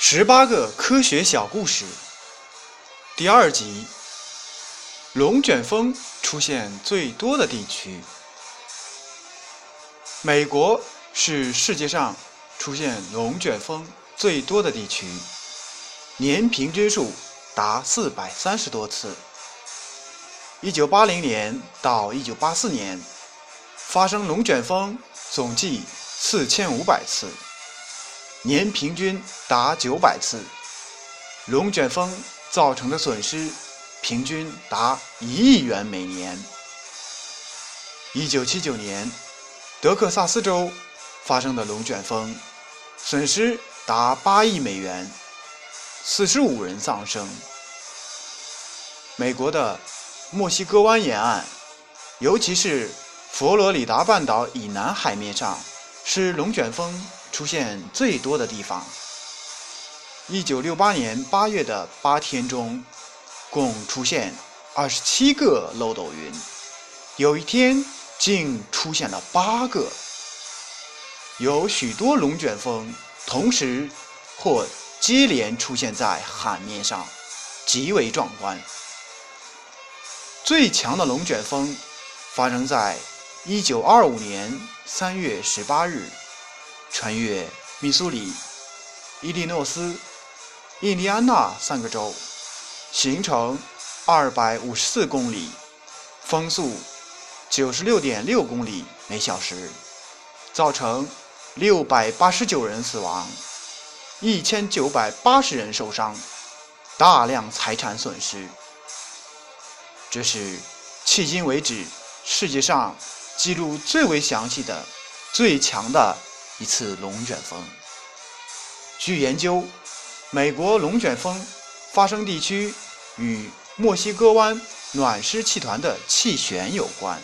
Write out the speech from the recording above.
十八个科学小故事，第二集：龙卷风出现最多的地区。美国是世界上出现龙卷风最多的地区，年平均数达四百三十多次。一九八零年到一九八四年，发生龙卷风总计四千五百次。年平均达九百次，龙卷风造成的损失平均达一亿元每年。一九七九年，德克萨斯州发生的龙卷风，损失达八亿美元，四十五人丧生。美国的墨西哥湾沿岸，尤其是佛罗里达半岛以南海面上，是龙卷风。出现最多的地方。一九六八年八月的八天中，共出现二十七个漏斗云，有一天竟出现了八个。有许多龙卷风同时或接连出现在海面上，极为壮观。最强的龙卷风发生在一九二五年三月十八日。穿越密苏里、伊利诺斯、印第安纳三个州，行程二百五十四公里，风速九十六点六公里每小时，造成六百八十九人死亡，一千九百八十人受伤，大量财产损失。这是迄今为止世界上记录最为详细的、最强的。一次龙卷风。据研究，美国龙卷风发生地区与墨西哥湾暖湿气团的气旋有关。